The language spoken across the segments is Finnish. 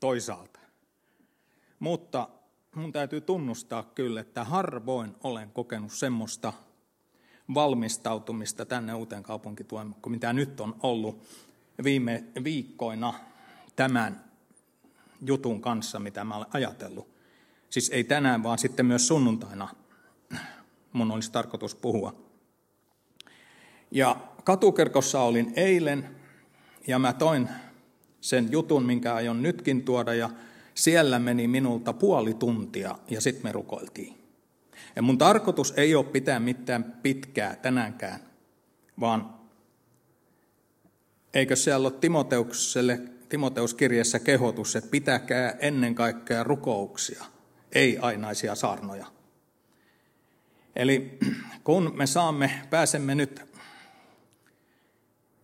toisaalta. Mutta mun täytyy tunnustaa kyllä, että harvoin olen kokenut semmoista valmistautumista tänne uuteen kaupunkituomaan, kuin mitä nyt on ollut viime viikkoina tämän jutun kanssa, mitä mä olen ajatellut. Siis ei tänään, vaan sitten myös sunnuntaina mun olisi tarkoitus puhua. Ja katukerkossa olin eilen, ja mä toin sen jutun, minkä aion nytkin tuoda, ja siellä meni minulta puoli tuntia, ja sitten me rukoiltiin. Ja mun tarkoitus ei ole pitää mitään pitkää tänäänkään, vaan eikö siellä ole Timoteukselle, Timoteuskirjassa kehotus, että pitäkää ennen kaikkea rukouksia, ei ainaisia saarnoja. Eli kun me saamme, pääsemme nyt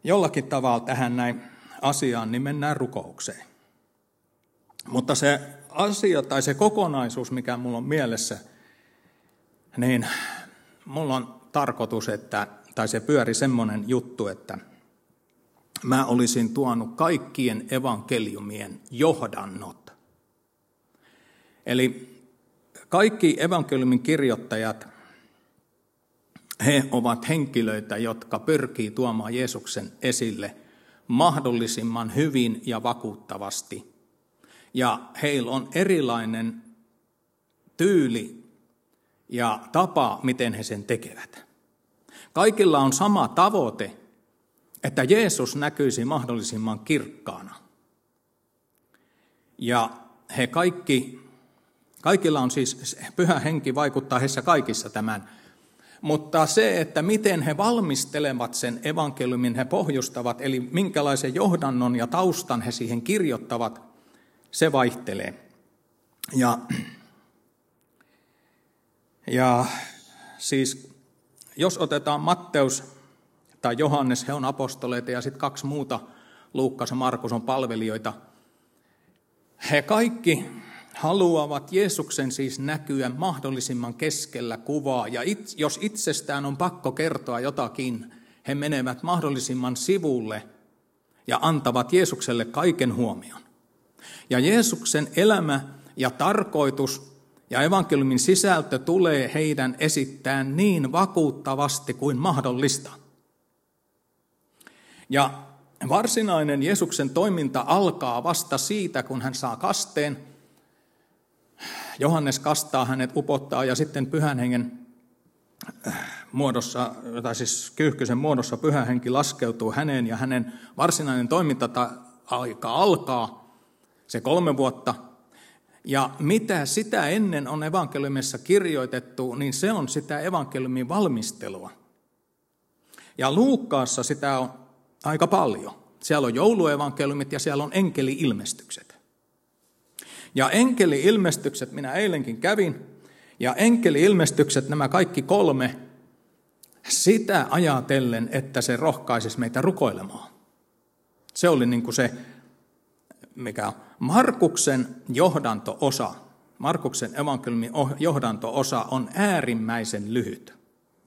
jollakin tavalla tähän näin asiaan, niin mennään rukoukseen. Mutta se asia tai se kokonaisuus, mikä mulla on mielessä, niin mulla on tarkoitus, että, tai se pyöri semmoinen juttu, että mä olisin tuonut kaikkien evankeliumien johdannot. Eli kaikki evankeliumin kirjoittajat, he ovat henkilöitä, jotka pyrkii tuomaan Jeesuksen esille mahdollisimman hyvin ja vakuuttavasti. Ja heillä on erilainen tyyli ja tapa, miten he sen tekevät. Kaikilla on sama tavoite, että Jeesus näkyisi mahdollisimman kirkkaana. Ja he kaikki, kaikilla on siis, pyhä henki vaikuttaa heissä kaikissa tämän mutta se, että miten he valmistelevat sen evankeliumin, he pohjustavat, eli minkälaisen johdannon ja taustan he siihen kirjoittavat, se vaihtelee. Ja, ja siis jos otetaan Matteus tai Johannes, he on apostoleita ja sitten kaksi muuta, Luukkas ja Markus on palvelijoita. He kaikki haluavat Jeesuksen siis näkyä mahdollisimman keskellä kuvaa, ja it, jos itsestään on pakko kertoa jotakin, he menevät mahdollisimman sivulle ja antavat Jeesukselle kaiken huomion. Ja Jeesuksen elämä ja tarkoitus ja evankeliumin sisältö tulee heidän esittämään niin vakuuttavasti kuin mahdollista. Ja varsinainen Jeesuksen toiminta alkaa vasta siitä, kun hän saa kasteen – Johannes kastaa hänet, upottaa ja sitten pyhän hengen äh, muodossa, tai siis kyyhkysen muodossa pyhä henki laskeutuu häneen ja hänen varsinainen toiminta-aika alkaa, se kolme vuotta. Ja mitä sitä ennen on evankeliumissa kirjoitettu, niin se on sitä evankeliumin valmistelua. Ja Luukkaassa sitä on aika paljon. Siellä on jouluevankeliumit ja siellä on enkeli-ilmestykset. Ja enkeli-ilmestykset minä eilenkin kävin, ja enkeli-ilmestykset, nämä kaikki kolme, sitä ajatellen, että se rohkaisisi meitä rukoilemaan. Se oli niin kuin se, mikä Markuksen johdanto-osa, Markuksen evankeliumin johdanto-osa on äärimmäisen lyhyt.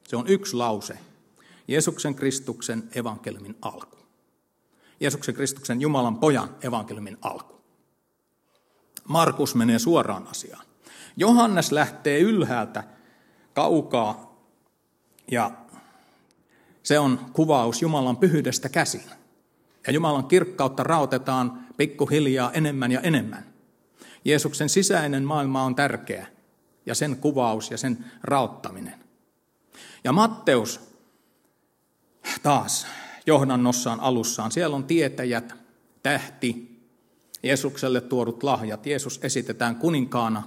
Se on yksi lause. Jeesuksen Kristuksen evankeliumin alku. Jeesuksen Kristuksen Jumalan pojan evankeliumin alku. Markus menee suoraan asiaan. Johannes lähtee ylhäältä kaukaa ja se on kuvaus Jumalan pyhyydestä käsin. Ja Jumalan kirkkautta rautetaan pikkuhiljaa enemmän ja enemmän. Jeesuksen sisäinen maailma on tärkeä ja sen kuvaus ja sen rauttaminen. Ja Matteus taas johdannossaan alussaan, siellä on tietäjät, tähti, Jeesukselle tuodut lahjat. Jeesus esitetään kuninkaana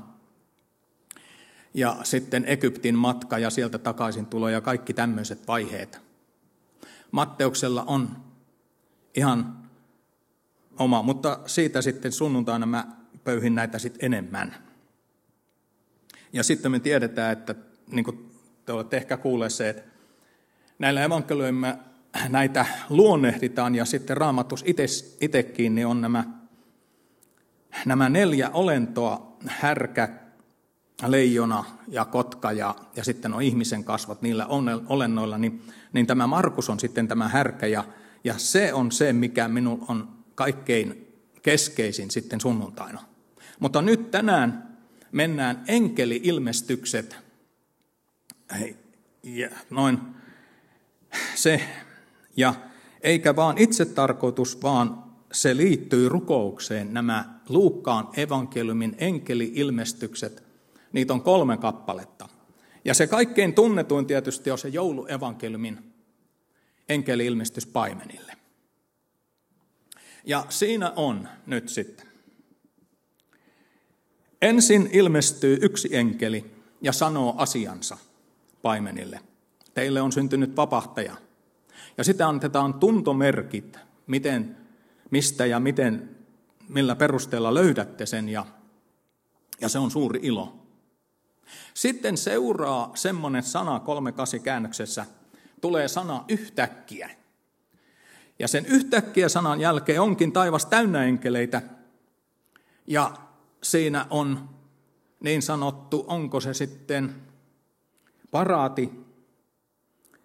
ja sitten Egyptin matka ja sieltä takaisin tulo ja kaikki tämmöiset vaiheet. Matteuksella on ihan oma, mutta siitä sitten sunnuntaina mä pöyhin näitä sitten enemmän. Ja sitten me tiedetään, että niin kuin te olette ehkä kuulleet se, että näillä evankeliumilla näitä luonnehditaan ja sitten raamatus itsekin niin on nämä nämä neljä olentoa, härkä, leijona ja kotka ja, ja sitten on ihmisen kasvot niillä olennoilla, niin, niin tämä Markus on sitten tämä härkä ja, ja se on se, mikä minun on kaikkein keskeisin sitten sunnuntaina. Mutta nyt tänään mennään enkeli-ilmestykset, noin se, ja eikä vaan itse tarkoitus, vaan se liittyy rukoukseen, nämä Luukkaan evankeliumin enkeli-ilmestykset, niitä on kolme kappaletta. Ja se kaikkein tunnetuin tietysti on se jouluevankeliumin enkeli-ilmestys paimenille. Ja siinä on nyt sitten. Ensin ilmestyy yksi enkeli ja sanoo asiansa paimenille. Teille on syntynyt vapahtaja. Ja sitä annetaan tuntomerkit, miten, mistä ja miten, millä perusteella löydätte sen, ja, ja se on suuri ilo. Sitten seuraa semmoinen sana 38 käännöksessä, tulee sana yhtäkkiä. Ja sen yhtäkkiä sanan jälkeen onkin taivas täynnä enkeleitä. Ja siinä on niin sanottu, onko se sitten paraati.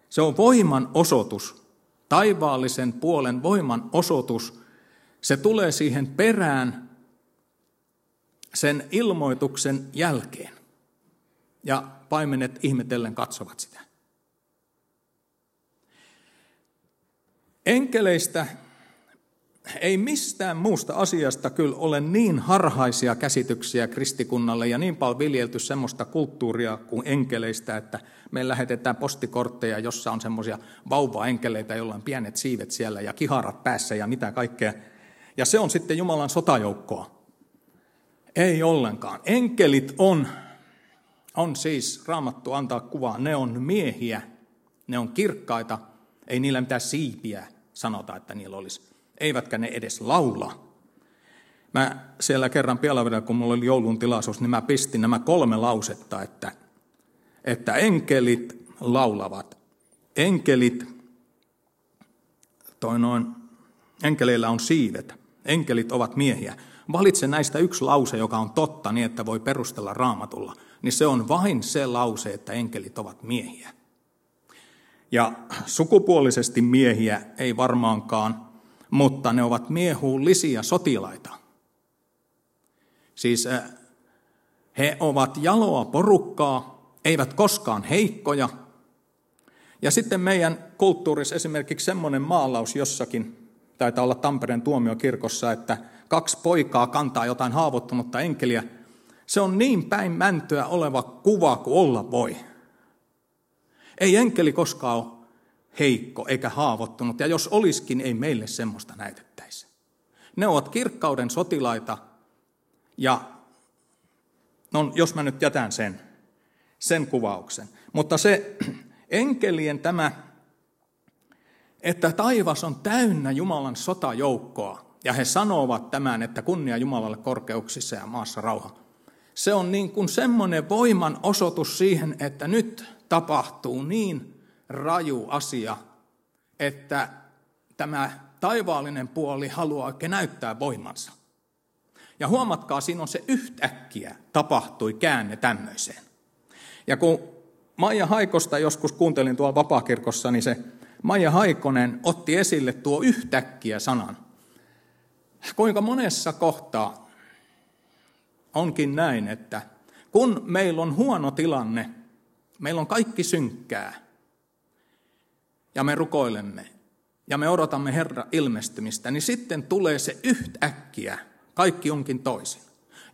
Se on voiman osoitus, taivaallisen puolen voiman osoitus. Se tulee siihen perään sen ilmoituksen jälkeen. Ja paimenet ihmetellen katsovat sitä. Enkeleistä ei mistään muusta asiasta kyllä ole niin harhaisia käsityksiä kristikunnalle ja niin paljon viljelty semmoista kulttuuria kuin enkeleistä, että me lähetetään postikortteja, jossa on semmoisia vauva-enkeleitä, joilla on pienet siivet siellä ja kiharat päässä ja mitä kaikkea. Ja se on sitten Jumalan sotajoukkoa. Ei ollenkaan. Enkelit on, on siis, raamattu antaa kuvaa, ne on miehiä, ne on kirkkaita, ei niillä mitään siipiä sanota, että niillä olisi. Eivätkä ne edes laula. Mä siellä kerran Pielavedellä, kun mulla oli joulun tilaisuus, niin mä pistin nämä kolme lausetta, että, että enkelit laulavat. Enkelit, toi noin, enkeleillä on siivet. Enkelit ovat miehiä. Valitse näistä yksi lause, joka on totta niin, että voi perustella raamatulla. Niin se on vain se lause, että enkelit ovat miehiä. Ja sukupuolisesti miehiä ei varmaankaan, mutta ne ovat miehuullisia sotilaita. Siis äh, he ovat jaloa porukkaa, eivät koskaan heikkoja. Ja sitten meidän kulttuurissa esimerkiksi semmoinen maalaus jossakin, taitaa olla Tampereen tuomiokirkossa, että kaksi poikaa kantaa jotain haavoittunutta enkeliä. Se on niin päin mäntyä oleva kuva kuin olla voi. Ei enkeli koskaan ole heikko eikä haavoittunut, ja jos olisikin, ei meille semmoista näytettäisi. Ne ovat kirkkauden sotilaita, ja no, jos mä nyt jätän sen, sen kuvauksen. Mutta se enkelien tämä, että taivas on täynnä Jumalan sotajoukkoa, ja he sanovat tämän, että kunnia Jumalalle korkeuksissa ja maassa rauha. Se on niin kuin semmoinen voiman osoitus siihen, että nyt tapahtuu niin raju asia, että tämä taivaallinen puoli haluaa näyttää voimansa. Ja huomatkaa, siinä on se yhtäkkiä tapahtui käänne tämmöiseen. Ja kun Maija Haikosta joskus kuuntelin tuolla vapaakirkossa, niin se Maija Haikonen otti esille tuo yhtäkkiä sanan. Kuinka monessa kohtaa onkin näin, että kun meillä on huono tilanne, Meillä on kaikki synkkää. Ja me rukoilemme. Ja me odotamme Herra ilmestymistä. Niin sitten tulee se yhtäkkiä. Kaikki onkin toisin.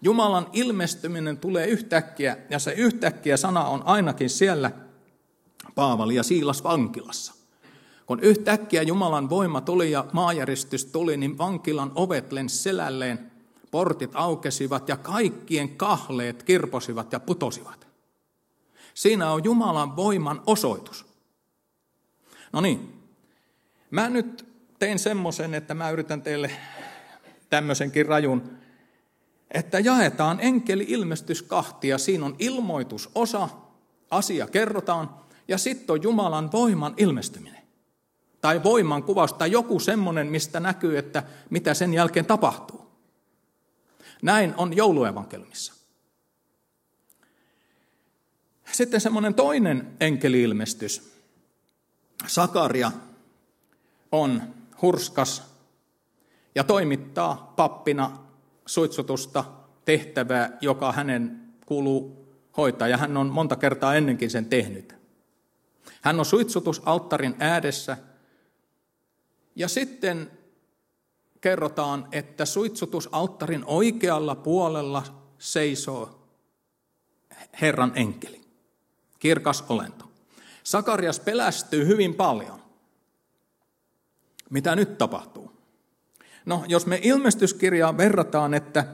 Jumalan ilmestyminen tulee yhtäkkiä. Ja se yhtäkkiä sana on ainakin siellä Paavali ja Siilas vankilassa. Kun yhtäkkiä Jumalan voima tuli ja maajäristys tuli, niin vankilan ovet lensi selälleen, portit aukesivat ja kaikkien kahleet kirposivat ja putosivat. Siinä on Jumalan voiman osoitus. No niin, mä nyt tein semmoisen, että mä yritän teille tämmöisenkin rajun, että jaetaan enkeli ilmestys kahtia. Siinä on ilmoitusosa, asia kerrotaan, ja sitten on Jumalan voiman ilmestyminen. Tai voiman kuvaus, tai joku semmoinen, mistä näkyy, että mitä sen jälkeen tapahtuu. Näin on jouluevankelmissa. Sitten semmoinen toinen ja toimittaa pappina suitsutusta tehtävää, joka hänen kuuluu hoitaa, ja hän on monta kertaa ennenkin sen tehnyt. Hän on suitsutusalttarin ääressä, ja sitten kerrotaan, että suitsutusalttarin oikealla puolella seisoo Herran enkeli, kirkas olento. Sakarias pelästyy hyvin paljon. Mitä nyt tapahtuu? No, jos me ilmestyskirjaa verrataan, että,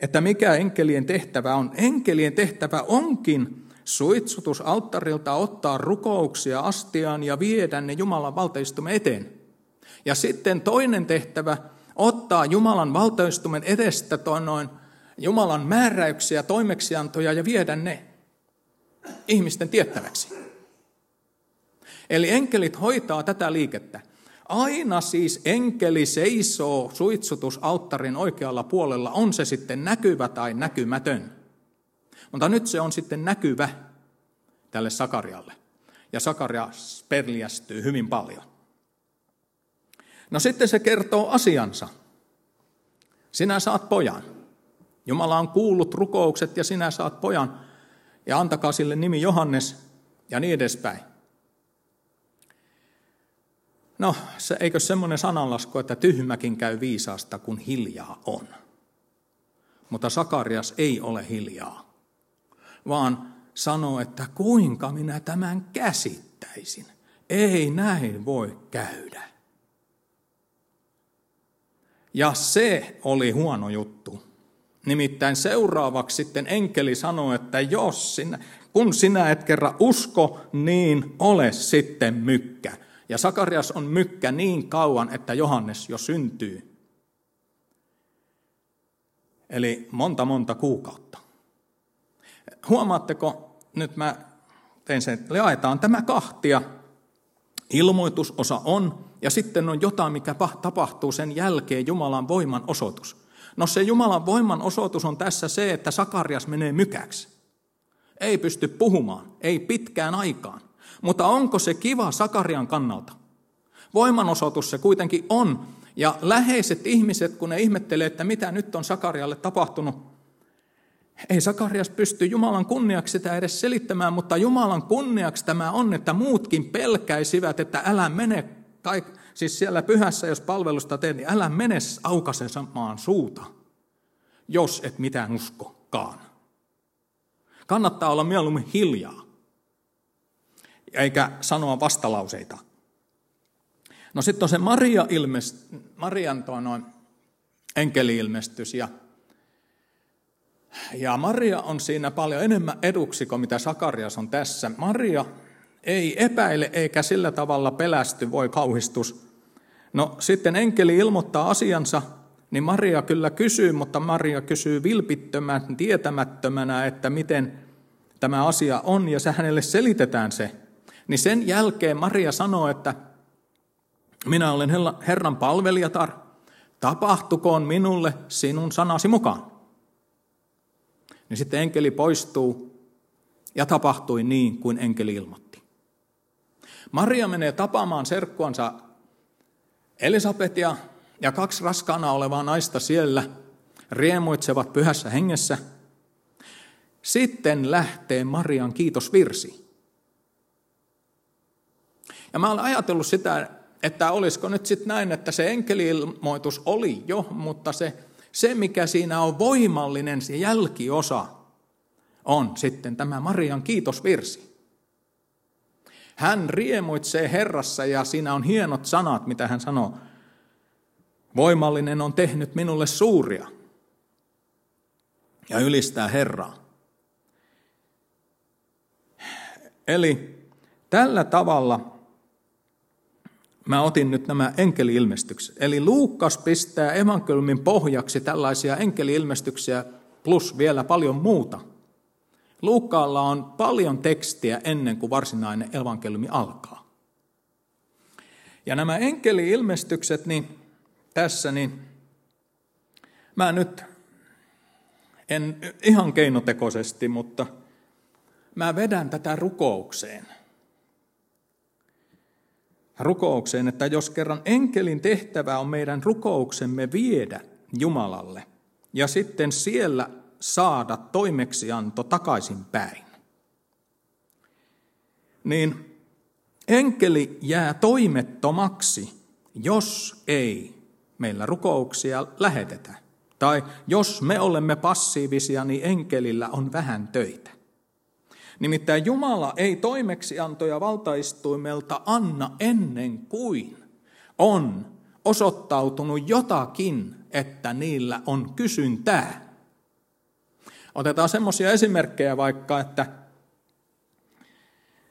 että mikä enkelien tehtävä on, enkelien tehtävä onkin suitsutusalttarilta ottaa rukouksia astiaan ja viedä ne Jumalan valtaistumme eteen. Ja sitten toinen tehtävä, ottaa Jumalan valtaistumen edestä noin Jumalan määräyksiä, toimeksiantoja ja viedä ne ihmisten tiettäväksi. Eli enkelit hoitaa tätä liikettä. Aina siis enkeli seisoo suitsutusalttarin oikealla puolella, on se sitten näkyvä tai näkymätön. Mutta nyt se on sitten näkyvä tälle Sakarialle. Ja Sakaria perliästyy hyvin paljon. No sitten se kertoo asiansa. Sinä saat pojan. Jumala on kuullut rukoukset ja sinä saat pojan. Ja antakaa sille nimi Johannes ja niin edespäin. No, se, eikö semmoinen sananlasku, että tyhmäkin käy viisaasta, kun hiljaa on. Mutta Sakarias ei ole hiljaa, vaan sanoo, että kuinka minä tämän käsittäisin. Ei näin voi käydä. Ja se oli huono juttu. Nimittäin seuraavaksi sitten enkeli sanoi, että jos sinä, kun sinä et kerran usko, niin ole sitten mykkä. Ja Sakarias on mykkä niin kauan, että Johannes jo syntyy. Eli monta monta kuukautta. Huomaatteko, nyt mä tein sen, jaetaan tämä kahtia. Ilmoitusosa on, ja sitten on jotain, mikä tapahtuu sen jälkeen, Jumalan voiman osoitus. No se Jumalan voiman osoitus on tässä se, että Sakarias menee mykäksi. Ei pysty puhumaan, ei pitkään aikaan. Mutta onko se kiva Sakarian kannalta? Voimanosoitus se kuitenkin on. Ja läheiset ihmiset, kun ne ihmettelee, että mitä nyt on Sakarialle tapahtunut, ei Sakarias pysty Jumalan kunniaksi sitä edes selittämään, mutta Jumalan kunniaksi tämä on, että muutkin pelkäisivät, että älä mene, tai siis siellä pyhässä, jos palvelusta teet, niin älä mene aukaisemaan suuta, jos et mitään uskokaan. Kannattaa olla mieluummin hiljaa eikä sanoa vastalauseita. No sitten on se Maria ilmest, Marian noin enkeli-ilmestys ja, ja Maria on siinä paljon enemmän eduksi kuin mitä Sakarias on tässä. Maria ei epäile eikä sillä tavalla pelästy, voi kauhistus. No sitten enkeli ilmoittaa asiansa, niin Maria kyllä kysyy, mutta Maria kysyy vilpittömän, tietämättömänä, että miten tämä asia on, ja se hänelle selitetään se. Niin sen jälkeen Maria sanoo, että minä olen Herran palvelijatar, tapahtukoon minulle sinun sanasi mukaan. Niin sitten enkeli poistuu ja tapahtui niin kuin enkeli ilmoitti. Maria menee tapaamaan serkkuansa Elisabetia ja kaksi raskaana olevaa naista siellä riemuitsevat pyhässä hengessä. Sitten lähtee Marian kiitosvirsi. Ja mä olen ajatellut sitä, että olisiko nyt sitten näin, että se enkeliilmoitus oli jo, mutta se, se mikä siinä on voimallinen, se jälkiosa, on sitten tämä Marian kiitosvirsi. Hän riemuitsee Herrassa ja siinä on hienot sanat, mitä hän sanoo. Voimallinen on tehnyt minulle suuria ja ylistää Herraa. Eli tällä tavalla mä otin nyt nämä enkeli-ilmestykset. Eli Luukas pistää evankeliumin pohjaksi tällaisia enkeli-ilmestyksiä plus vielä paljon muuta. Luukkaalla on paljon tekstiä ennen kuin varsinainen evankeliumi alkaa. Ja nämä enkeli-ilmestykset, niin tässä, niin mä nyt en ihan keinotekoisesti, mutta mä vedän tätä rukoukseen – rukoukseen, että jos kerran enkelin tehtävä on meidän rukouksemme viedä Jumalalle ja sitten siellä saada toimeksianto takaisin päin, niin enkeli jää toimettomaksi, jos ei meillä rukouksia lähetetä. Tai jos me olemme passiivisia, niin enkelillä on vähän töitä. Nimittäin Jumala ei toimeksiantoja valtaistuimelta anna ennen kuin on osoittautunut jotakin, että niillä on kysyntää. Otetaan semmoisia esimerkkejä vaikka, että,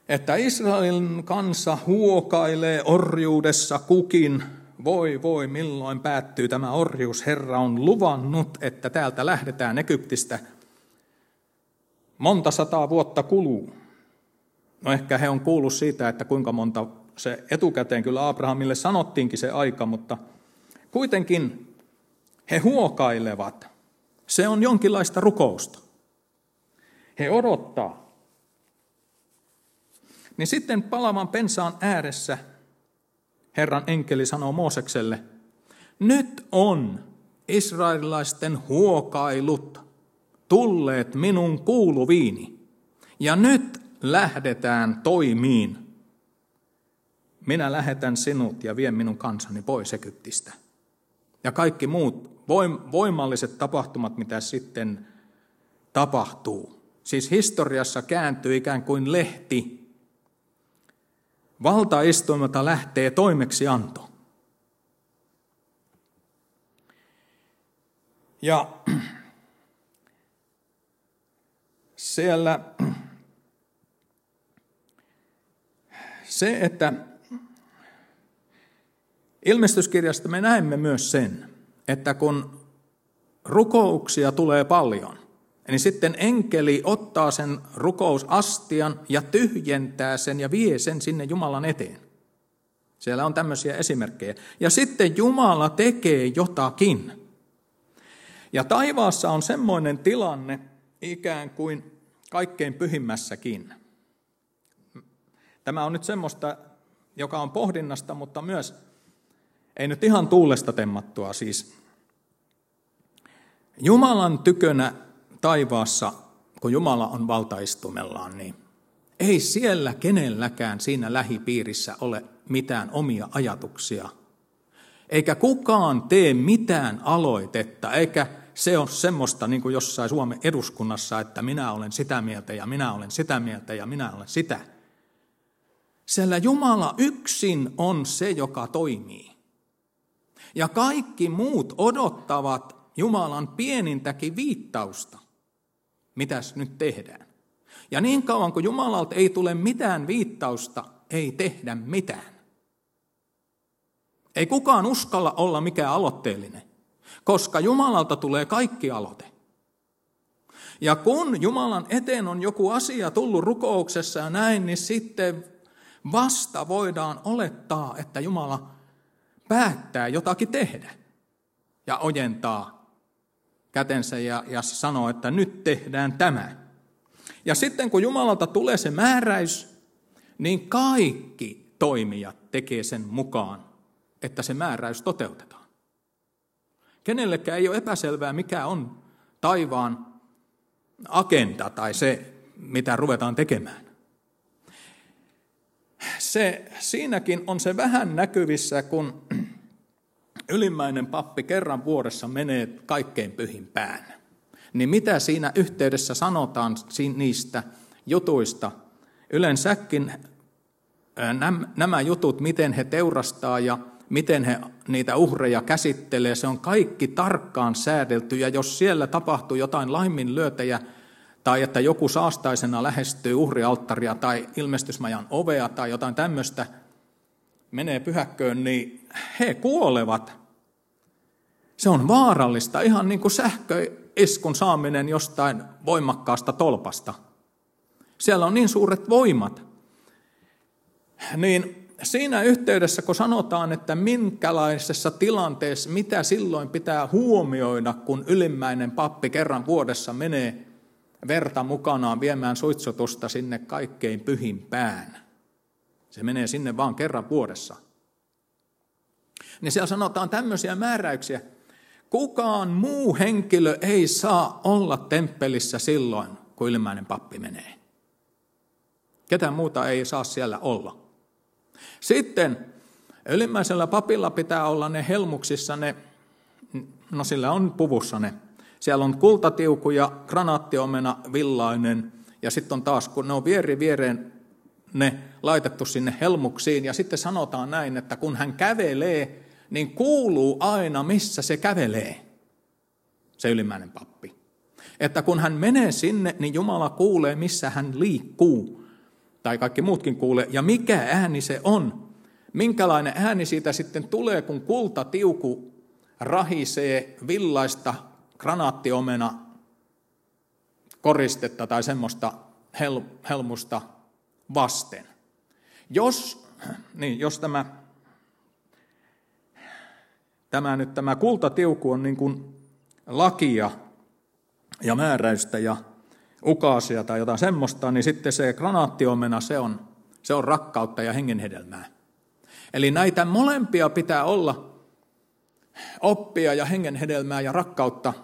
että Israelin kansa huokailee orjuudessa kukin. Voi voi, milloin päättyy tämä orjuus? Herra on luvannut, että täältä lähdetään Egyptistä – monta sataa vuotta kuluu. No ehkä he on kuullut siitä, että kuinka monta se etukäteen kyllä Abrahamille sanottiinkin se aika, mutta kuitenkin he huokailevat. Se on jonkinlaista rukousta. He odottaa. Niin sitten palavan pensaan ääressä Herran enkeli sanoo Moosekselle, nyt on israelilaisten huokailut tulleet minun kuuluviini, ja nyt lähdetään toimiin. Minä lähetän sinut ja vien minun kansani pois Egyptistä. Ja kaikki muut voimalliset tapahtumat, mitä sitten tapahtuu. Siis historiassa kääntyy ikään kuin lehti. Valtaistuimelta lähtee toimeksianto. Ja siellä se, että ilmestyskirjasta me näemme myös sen, että kun rukouksia tulee paljon, niin sitten enkeli ottaa sen rukousastian ja tyhjentää sen ja vie sen sinne Jumalan eteen. Siellä on tämmöisiä esimerkkejä. Ja sitten Jumala tekee jotakin. Ja taivaassa on semmoinen tilanne, ikään kuin kaikkein pyhimmässäkin. Tämä on nyt semmoista, joka on pohdinnasta, mutta myös ei nyt ihan tuulesta temmattua siis. Jumalan tykönä taivaassa, kun Jumala on valtaistumellaan, niin ei siellä kenelläkään siinä lähipiirissä ole mitään omia ajatuksia. Eikä kukaan tee mitään aloitetta, eikä se on semmoista niin kuin jossain Suomen eduskunnassa, että minä olen sitä mieltä ja minä olen sitä mieltä ja minä olen sitä. Siellä Jumala yksin on se, joka toimii. Ja kaikki muut odottavat Jumalan pienintäkin viittausta. Mitäs nyt tehdään? Ja niin kauan kuin Jumalalta ei tule mitään viittausta, ei tehdä mitään. Ei kukaan uskalla olla mikään aloitteellinen koska Jumalalta tulee kaikki aloite. Ja kun Jumalan eteen on joku asia tullut rukouksessa ja näin, niin sitten vasta voidaan olettaa, että Jumala päättää jotakin tehdä ja ojentaa kätensä ja, ja sanoo, että nyt tehdään tämä. Ja sitten kun Jumalalta tulee se määräys, niin kaikki toimijat tekee sen mukaan, että se määräys toteutetaan. Kenellekään ei ole epäselvää, mikä on taivaan agenda tai se, mitä ruvetaan tekemään. Se, siinäkin on se vähän näkyvissä, kun ylimmäinen pappi kerran vuodessa menee kaikkein pyhimpään. Niin mitä siinä yhteydessä sanotaan niistä jutuista? Yleensäkin nämä jutut, miten he teurastaa ja miten he niitä uhreja käsittelee, se on kaikki tarkkaan säädelty, ja jos siellä tapahtuu jotain laiminlyötejä, tai että joku saastaisena lähestyy uhrialttaria tai ilmestysmajan ovea tai jotain tämmöistä, menee pyhäkköön, niin he kuolevat. Se on vaarallista, ihan niin kuin sähköiskun saaminen jostain voimakkaasta tolpasta. Siellä on niin suuret voimat. Niin siinä yhteydessä, kun sanotaan, että minkälaisessa tilanteessa, mitä silloin pitää huomioida, kun ylimmäinen pappi kerran vuodessa menee verta mukanaan viemään suitsutusta sinne kaikkein pyhimpään. Se menee sinne vaan kerran vuodessa. Niin siellä sanotaan tämmöisiä määräyksiä. Kukaan muu henkilö ei saa olla temppelissä silloin, kun ilmainen pappi menee. Ketään muuta ei saa siellä olla. Sitten ylimmäisellä papilla pitää olla ne helmuksissa ne, no sillä on puvussa ne. Siellä on kultatiuku ja granaattiomena villainen ja sitten on taas, kun ne on vieri viereen ne laitettu sinne helmuksiin ja sitten sanotaan näin, että kun hän kävelee, niin kuuluu aina missä se kävelee, se ylimmäinen pappi. Että kun hän menee sinne, niin Jumala kuulee, missä hän liikkuu tai kaikki muutkin kuule, ja mikä ääni se on. Minkälainen ääni siitä sitten tulee, kun kultatiuku rahisee villaista granaattiomena koristetta tai semmoista hel- helmusta vasten. Jos, niin, jos tämä, tämä, nyt, tämä kultatiuku on niin kuin lakia ja määräystä ja ukaasia tai jotain semmoista, niin sitten se granaattiomena, se on, se on rakkautta ja hengenhedelmää. Eli näitä molempia pitää olla oppia ja hengenhedelmää ja rakkautta.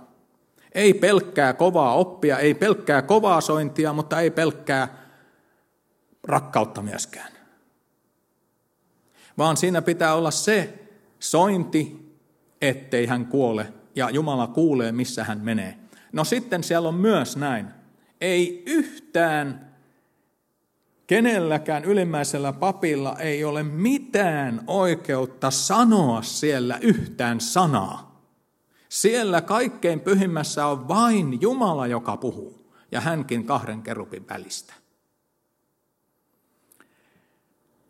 Ei pelkkää kovaa oppia, ei pelkkää kovaa sointia, mutta ei pelkkää rakkautta myöskään. Vaan siinä pitää olla se sointi, ettei hän kuole, ja Jumala kuulee, missä hän menee. No sitten siellä on myös näin, ei yhtään kenelläkään ylimmäisellä papilla ei ole mitään oikeutta sanoa siellä yhtään sanaa. Siellä kaikkein pyhimmässä on vain Jumala, joka puhuu, ja hänkin kahden kerupin välistä.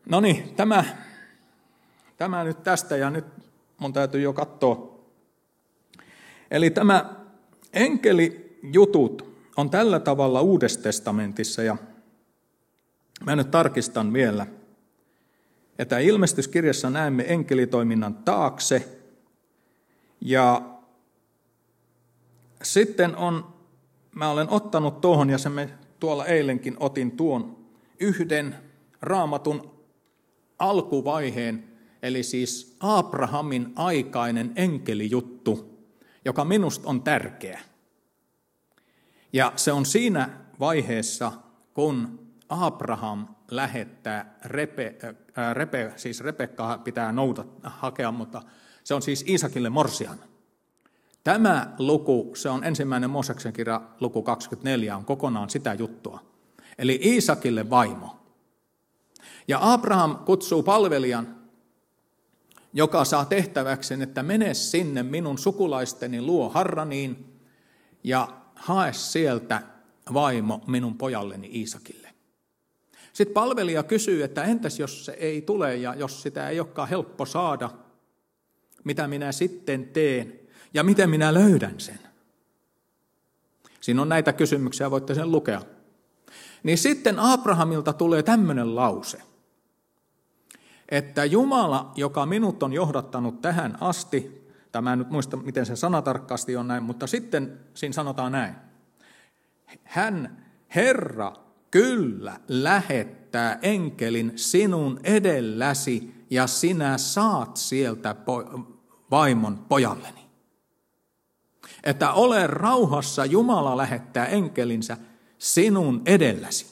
No niin, tämä, tämä nyt tästä, ja nyt mun täytyy jo katsoa. Eli tämä enkelijutut, on tällä tavalla Uudessa testamentissa, ja mä nyt tarkistan vielä, että ilmestyskirjassa näemme enkelitoiminnan taakse, ja sitten on, mä olen ottanut tuohon, ja se me tuolla eilenkin otin tuon yhden raamatun alkuvaiheen, eli siis Abrahamin aikainen enkelijuttu, joka minusta on tärkeä. Ja se on siinä vaiheessa, kun Abraham lähettää Repe, äh, Repe siis Rebekkaa pitää noudat, hakea, mutta se on siis Iisakille morsian. Tämä luku, se on ensimmäinen Mooseksen kirja, luku 24, on kokonaan sitä juttua. Eli Iisakille vaimo. Ja Abraham kutsuu palvelijan, joka saa tehtäväksi, että mene sinne minun sukulaisteni luo Harraniin ja hae sieltä vaimo minun pojalleni Iisakille. Sitten palvelija kysyy, että entäs jos se ei tule ja jos sitä ei olekaan helppo saada, mitä minä sitten teen ja miten minä löydän sen? Siinä on näitä kysymyksiä, voitte sen lukea. Niin sitten Abrahamilta tulee tämmöinen lause, että Jumala, joka minut on johdattanut tähän asti, Tämä en nyt muista, miten se sana tarkkaasti on näin, mutta sitten siinä sanotaan näin. Hän, Herra, kyllä lähettää enkelin sinun edelläsi ja sinä saat sieltä vaimon pojalleni. Että ole rauhassa, Jumala lähettää enkelinsä sinun edelläsi.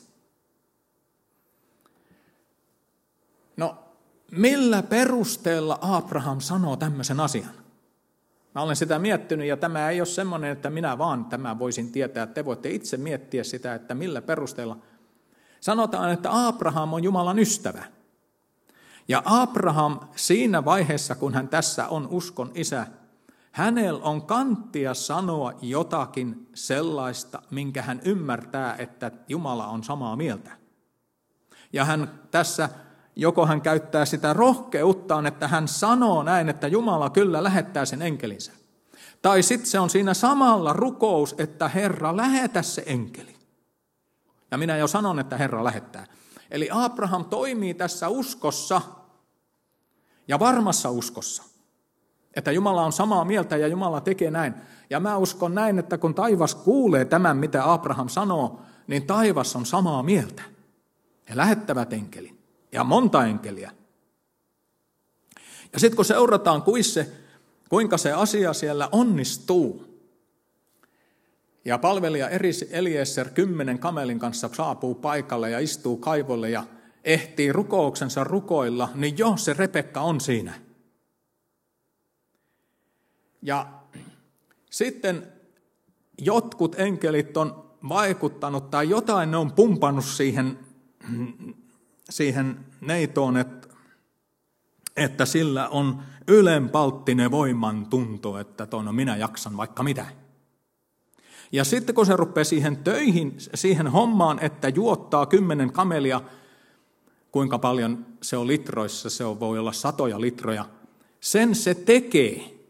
No, millä perusteella Abraham sanoo tämmöisen asian? Mä olen sitä miettinyt ja tämä ei ole semmoinen, että minä vaan tämä voisin tietää. Te voitte itse miettiä sitä, että millä perusteella. Sanotaan, että Abraham on Jumalan ystävä. Ja Abraham siinä vaiheessa, kun hän tässä on uskon isä, hänellä on kanttia sanoa jotakin sellaista, minkä hän ymmärtää, että Jumala on samaa mieltä. Ja hän tässä joko hän käyttää sitä rohkeuttaan, että hän sanoo näin, että Jumala kyllä lähettää sen enkelinsä. Tai sitten se on siinä samalla rukous, että Herra lähetä se enkeli. Ja minä jo sanon, että Herra lähettää. Eli Abraham toimii tässä uskossa ja varmassa uskossa, että Jumala on samaa mieltä ja Jumala tekee näin. Ja mä uskon näin, että kun taivas kuulee tämän, mitä Abraham sanoo, niin taivas on samaa mieltä. He lähettävät enkelin ja monta enkeliä. Ja sitten kun seurataan, kuinka se asia siellä onnistuu, ja palvelija Eliezer kymmenen kamelin kanssa saapuu paikalle ja istuu kaivolle ja ehtii rukouksensa rukoilla, niin jo se Rebekka on siinä. Ja sitten jotkut enkelit on vaikuttanut tai jotain ne on pumpannut siihen, siihen neitoon, että, että sillä on ylenpalttinen voiman tunto, että no minä jaksan vaikka mitä. Ja sitten kun se rupeaa siihen töihin, siihen hommaan, että juottaa kymmenen kamelia, kuinka paljon se on litroissa, se on, voi olla satoja litroja, sen se tekee.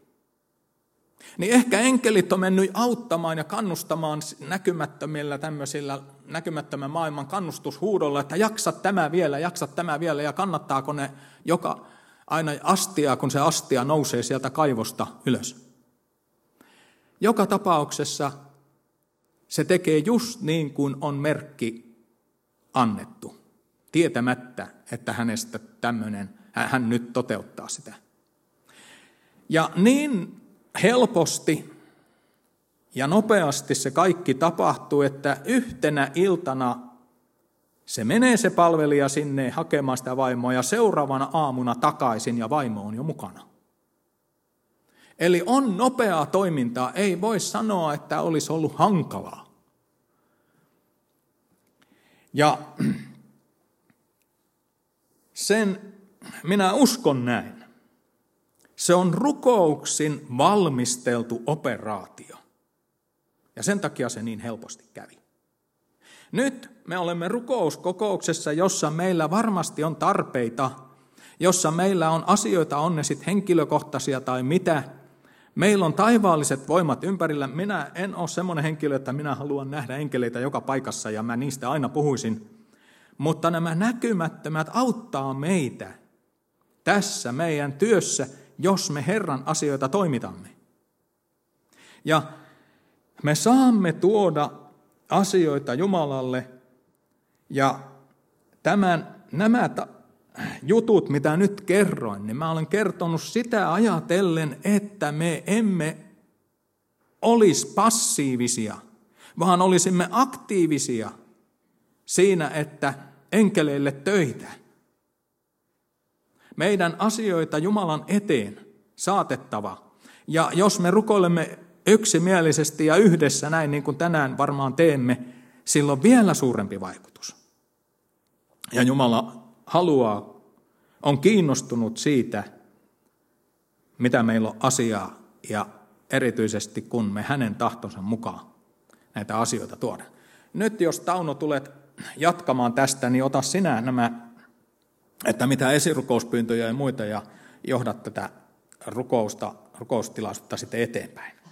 Niin ehkä enkelit on mennyt auttamaan ja kannustamaan näkymättömillä tämmöisillä näkymättömän maailman kannustushuudolla, että jaksat tämä vielä, jaksat tämä vielä ja kannattaako ne joka aina astia, kun se astia nousee sieltä kaivosta ylös. Joka tapauksessa se tekee just niin kuin on merkki annettu, tietämättä, että hänestä tämmöinen, hän nyt toteuttaa sitä. Ja niin helposti ja nopeasti se kaikki tapahtuu, että yhtenä iltana se menee se palvelija sinne hakemaan sitä vaimoa ja seuraavana aamuna takaisin ja vaimo on jo mukana. Eli on nopeaa toimintaa, ei voi sanoa, että olisi ollut hankalaa. Ja sen minä uskon näin. Se on rukouksin valmisteltu operaatio. Ja sen takia se niin helposti kävi. Nyt me olemme rukouskokouksessa, jossa meillä varmasti on tarpeita, jossa meillä on asioita, on ne sitten henkilökohtaisia tai mitä, Meillä on taivaalliset voimat ympärillä. Minä en ole semmoinen henkilö, että minä haluan nähdä enkeleitä joka paikassa ja mä niistä aina puhuisin. Mutta nämä näkymättömät auttaa meitä tässä meidän työssä, jos me Herran asioita toimitamme. Ja me saamme tuoda asioita Jumalalle ja tämän, nämä jutut, mitä nyt kerroin, niin mä olen kertonut sitä ajatellen, että me emme olisi passiivisia, vaan olisimme aktiivisia siinä, että enkeleille töitä. Meidän asioita Jumalan eteen saatettava. Ja jos me rukoilemme yksimielisesti ja yhdessä näin, niin kuin tänään varmaan teemme, silloin vielä suurempi vaikutus. Ja Jumala haluaa, on kiinnostunut siitä, mitä meillä on asiaa ja erityisesti kun me hänen tahtonsa mukaan näitä asioita tuoda. Nyt jos Tauno tulet jatkamaan tästä, niin ota sinä nämä, että mitä esirukouspyyntöjä ja muita ja johdat tätä rukousta, rukoustilaisuutta sitten eteenpäin.